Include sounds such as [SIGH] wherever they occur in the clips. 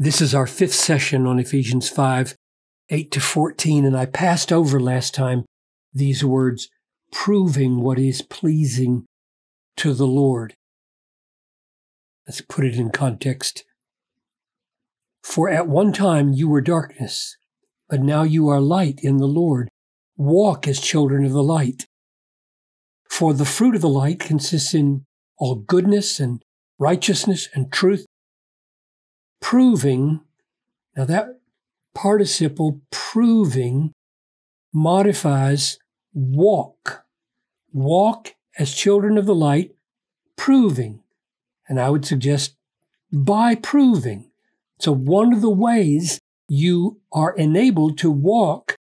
This is our fifth session on Ephesians 5 8 to 14, and I passed over last time these words proving what is pleasing to the Lord. Let's put it in context. For at one time you were darkness, but now you are light in the Lord. Walk as children of the light. For the fruit of the light consists in all goodness and righteousness and truth, proving, now that participle proving modifies walk. Walk as children of the light, proving. And I would suggest by proving. So, one of the ways you are enabled to walk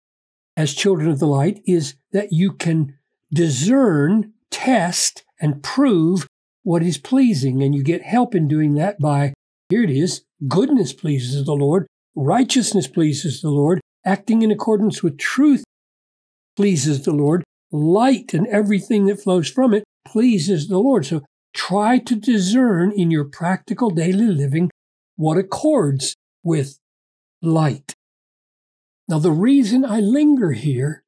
as children of the light is that you can discern, test, and prove what is pleasing. And you get help in doing that by here it is goodness pleases the Lord, righteousness pleases the Lord, acting in accordance with truth pleases the Lord, light and everything that flows from it pleases the Lord. So try to discern in your practical daily living what accords with light. Now, the reason I linger here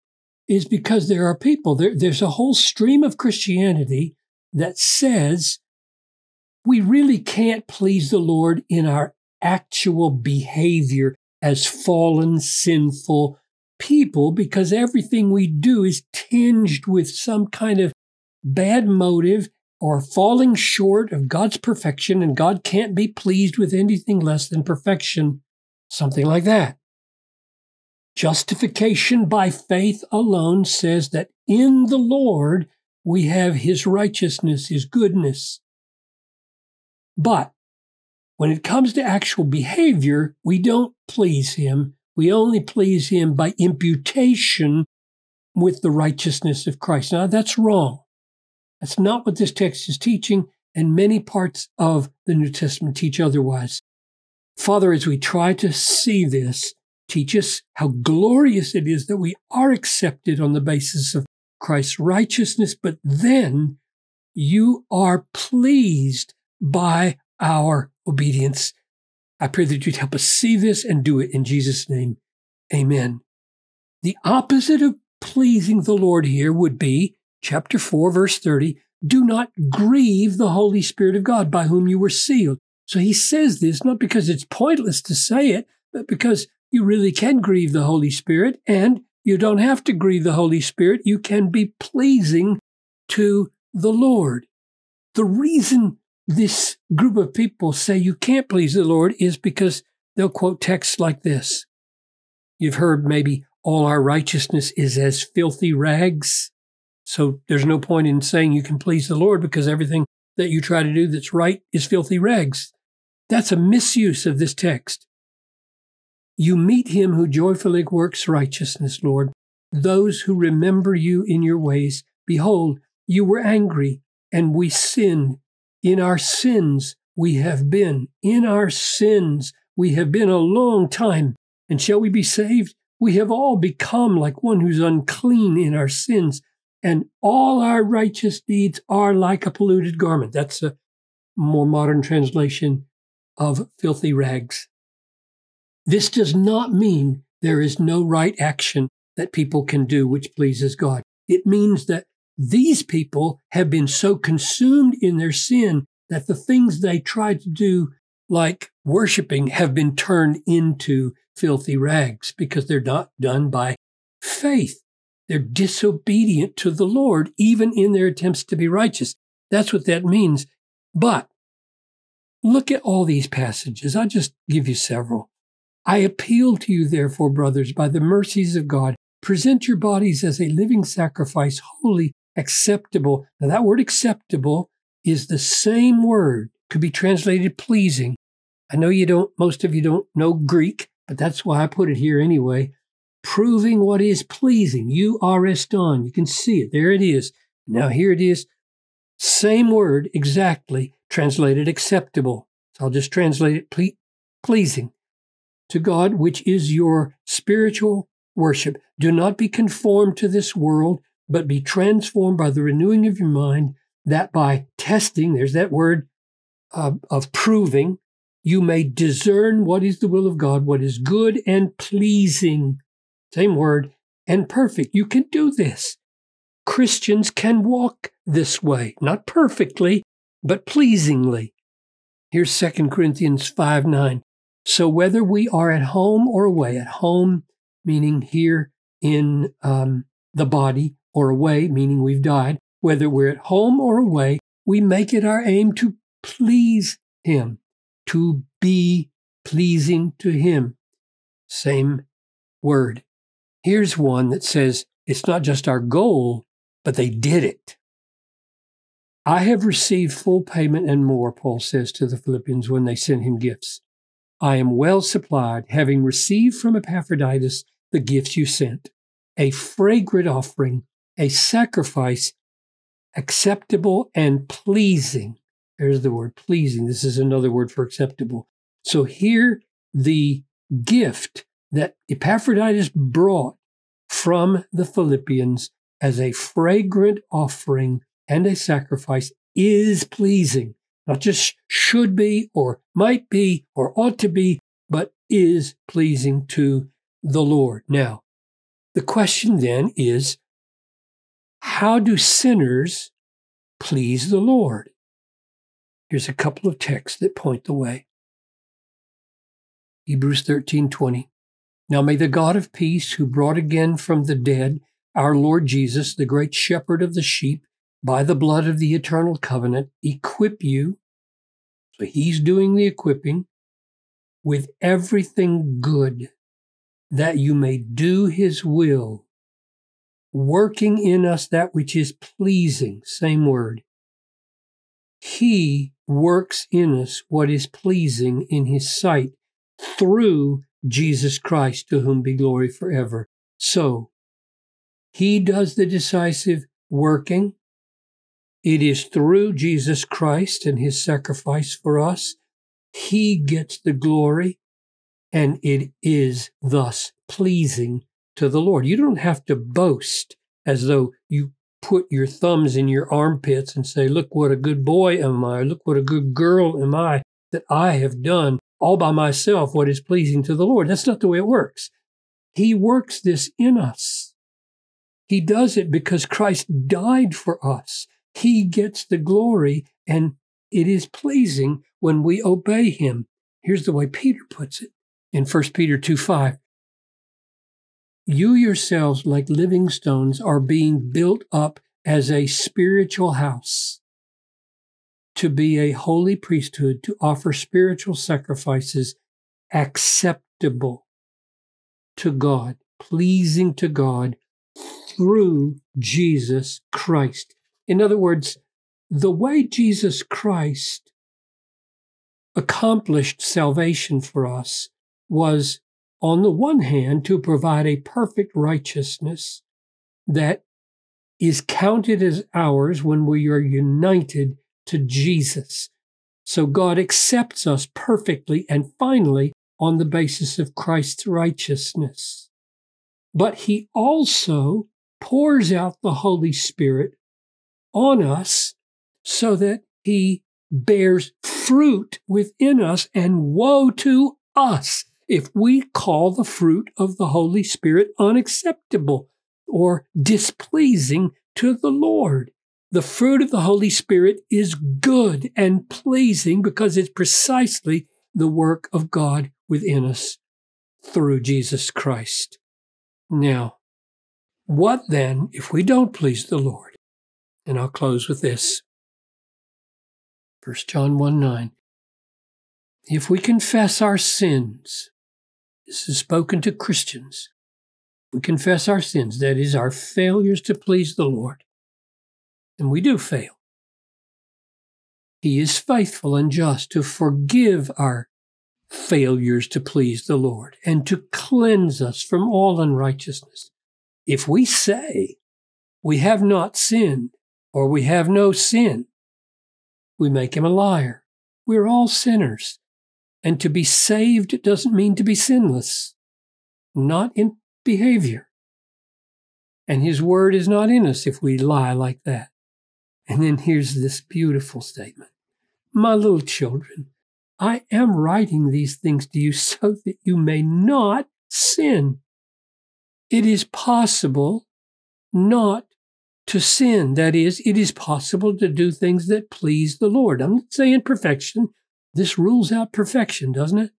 is because there are people, there, there's a whole stream of Christianity that says we really can't please the Lord in our actual behavior as fallen, sinful people because everything we do is tinged with some kind of bad motive or falling short of God's perfection, and God can't be pleased with anything less than perfection, something like that. Justification by faith alone says that in the Lord we have His righteousness, His goodness. But when it comes to actual behavior, we don't please Him we only please him by imputation with the righteousness of Christ. Now, that's wrong. That's not what this text is teaching, and many parts of the New Testament teach otherwise. Father, as we try to see this, teach us how glorious it is that we are accepted on the basis of Christ's righteousness, but then you are pleased by our obedience I pray that you'd help us see this and do it in Jesus' name. Amen. The opposite of pleasing the Lord here would be chapter 4, verse 30 do not grieve the Holy Spirit of God by whom you were sealed. So he says this not because it's pointless to say it, but because you really can grieve the Holy Spirit and you don't have to grieve the Holy Spirit. You can be pleasing to the Lord. The reason this group of people say you can't please the Lord is because they'll quote texts like this. You've heard maybe all our righteousness is as filthy rags. So there's no point in saying you can please the Lord because everything that you try to do that's right is filthy rags. That's a misuse of this text. You meet him who joyfully works righteousness, Lord. Those who remember you in your ways, behold, you were angry and we sinned in our sins we have been. In our sins we have been a long time. And shall we be saved? We have all become like one who's unclean in our sins, and all our righteous deeds are like a polluted garment. That's a more modern translation of filthy rags. This does not mean there is no right action that people can do which pleases God. It means that these people have been so consumed in their sin that the things they try to do, like worshiping, have been turned into filthy rags because they're not done by faith. They're disobedient to the Lord, even in their attempts to be righteous. That's what that means. But look at all these passages. I'll just give you several. I appeal to you, therefore, brothers, by the mercies of God, present your bodies as a living sacrifice, holy, acceptable. Now, that word acceptable is the same word, could be translated pleasing. I know you don't, most of you don't know Greek, but that's why I put it here anyway. Proving what is pleasing. euareston. You can see it. There it is. Now, here it is. Same word exactly, translated acceptable. So I'll just translate it ple- pleasing to God, which is your spiritual worship. Do not be conformed to this world, but be transformed by the renewing of your mind, that by testing, there's that word uh, of proving, you may discern what is the will of God, what is good and pleasing. Same word, and perfect. You can do this. Christians can walk this way, not perfectly, but pleasingly. Here's 2 Corinthians 5 9. So whether we are at home or away, at home meaning here in um, the body, or away meaning we've died, whether we're at home or away, we make it our aim to please Him, to be pleasing to Him. Same word. Here's one that says it's not just our goal, but they did it. I have received full payment and more, Paul says to the Philippians when they sent him gifts. I am well supplied, having received from Epaphroditus the gifts you sent, a fragrant offering, a sacrifice acceptable and pleasing. There's the word pleasing. This is another word for acceptable. So here, the gift that Epaphroditus brought from the Philippians as a fragrant offering and a sacrifice is pleasing. Not just should be or might be or ought to be, but is pleasing to the Lord. Now, the question then is how do sinners please the Lord? Here's a couple of texts that point the way. Hebrews 13:20. Now may the God of peace, who brought again from the dead our Lord Jesus, the great shepherd of the sheep, by the blood of the eternal covenant, equip you. So he's doing the equipping with everything good that you may do his will, working in us that which is pleasing. Same word. He works in us what is pleasing in his sight through Jesus Christ, to whom be glory forever. So, he does the decisive working. It is through Jesus Christ and his sacrifice for us. He gets the glory and it is thus pleasing to the Lord. You don't have to boast as though you put your thumbs in your armpits and say, Look what a good boy am I, look what a good girl am I, that I have done all by myself what is pleasing to the Lord. That's not the way it works. He works this in us. He does it because Christ died for us. He gets the glory, and it is pleasing when we obey him. Here's the way Peter puts it in 1 Peter 2 5. You yourselves, like living stones, are being built up as a spiritual house to be a holy priesthood, to offer spiritual sacrifices acceptable to God, pleasing to God through Jesus Christ. In other words, the way Jesus Christ accomplished salvation for us was, on the one hand, to provide a perfect righteousness that is counted as ours when we are united to Jesus. So God accepts us perfectly and finally on the basis of Christ's righteousness. But He also pours out the Holy Spirit on us so that He bears fruit within us, and woe to us if we call the fruit of the Holy Spirit unacceptable or displeasing to the Lord. The fruit of the Holy Spirit is good and pleasing because it's precisely the work of God within us through Jesus Christ. Now, what then if we don't please the Lord? And I'll close with this. 1 John 1 9. If we confess our sins, this is spoken to Christians. We confess our sins, that is, our failures to please the Lord. And we do fail. He is faithful and just to forgive our failures to please the Lord and to cleanse us from all unrighteousness. If we say we have not sinned or we have no sin, we make him a liar. We're all sinners. And to be saved doesn't mean to be sinless, not in behavior. And his word is not in us if we lie like that. And then here's this beautiful statement My little children, I am writing these things to you [LAUGHS] so that you may not sin. It is possible not to sin. That is, it is possible to do things that please the Lord. I'm not saying perfection. This rules out perfection, doesn't it?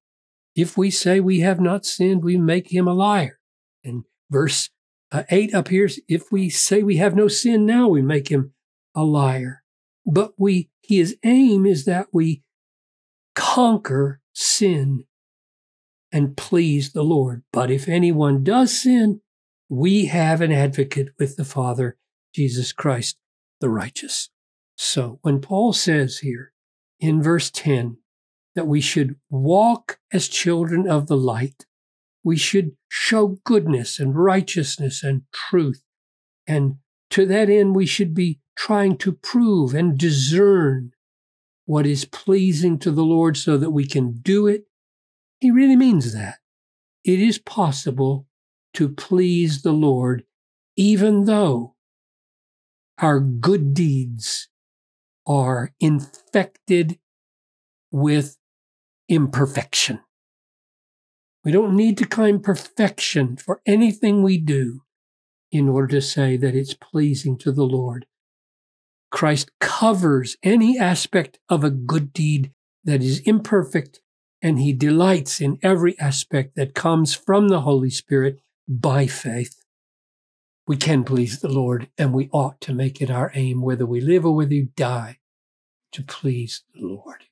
If we say we have not sinned, we make him a liar. And verse uh, 8 up here, if we say we have no sin now, we make him a liar. But we, his aim is that we conquer sin and please the Lord. But if anyone does sin, we have an advocate with the Father, Jesus Christ, the righteous. So when Paul says here in verse 10 that we should walk as children of the light, we should show goodness and righteousness and truth. And to that end, we should be trying to prove and discern what is pleasing to the Lord so that we can do it. He really means that. It is possible to please the Lord, even though our good deeds are infected with imperfection. We don't need to claim perfection for anything we do in order to say that it's pleasing to the Lord. Christ covers any aspect of a good deed that is imperfect, and he delights in every aspect that comes from the Holy Spirit by faith. We can please the Lord, and we ought to make it our aim, whether we live or whether we die, to please the Lord.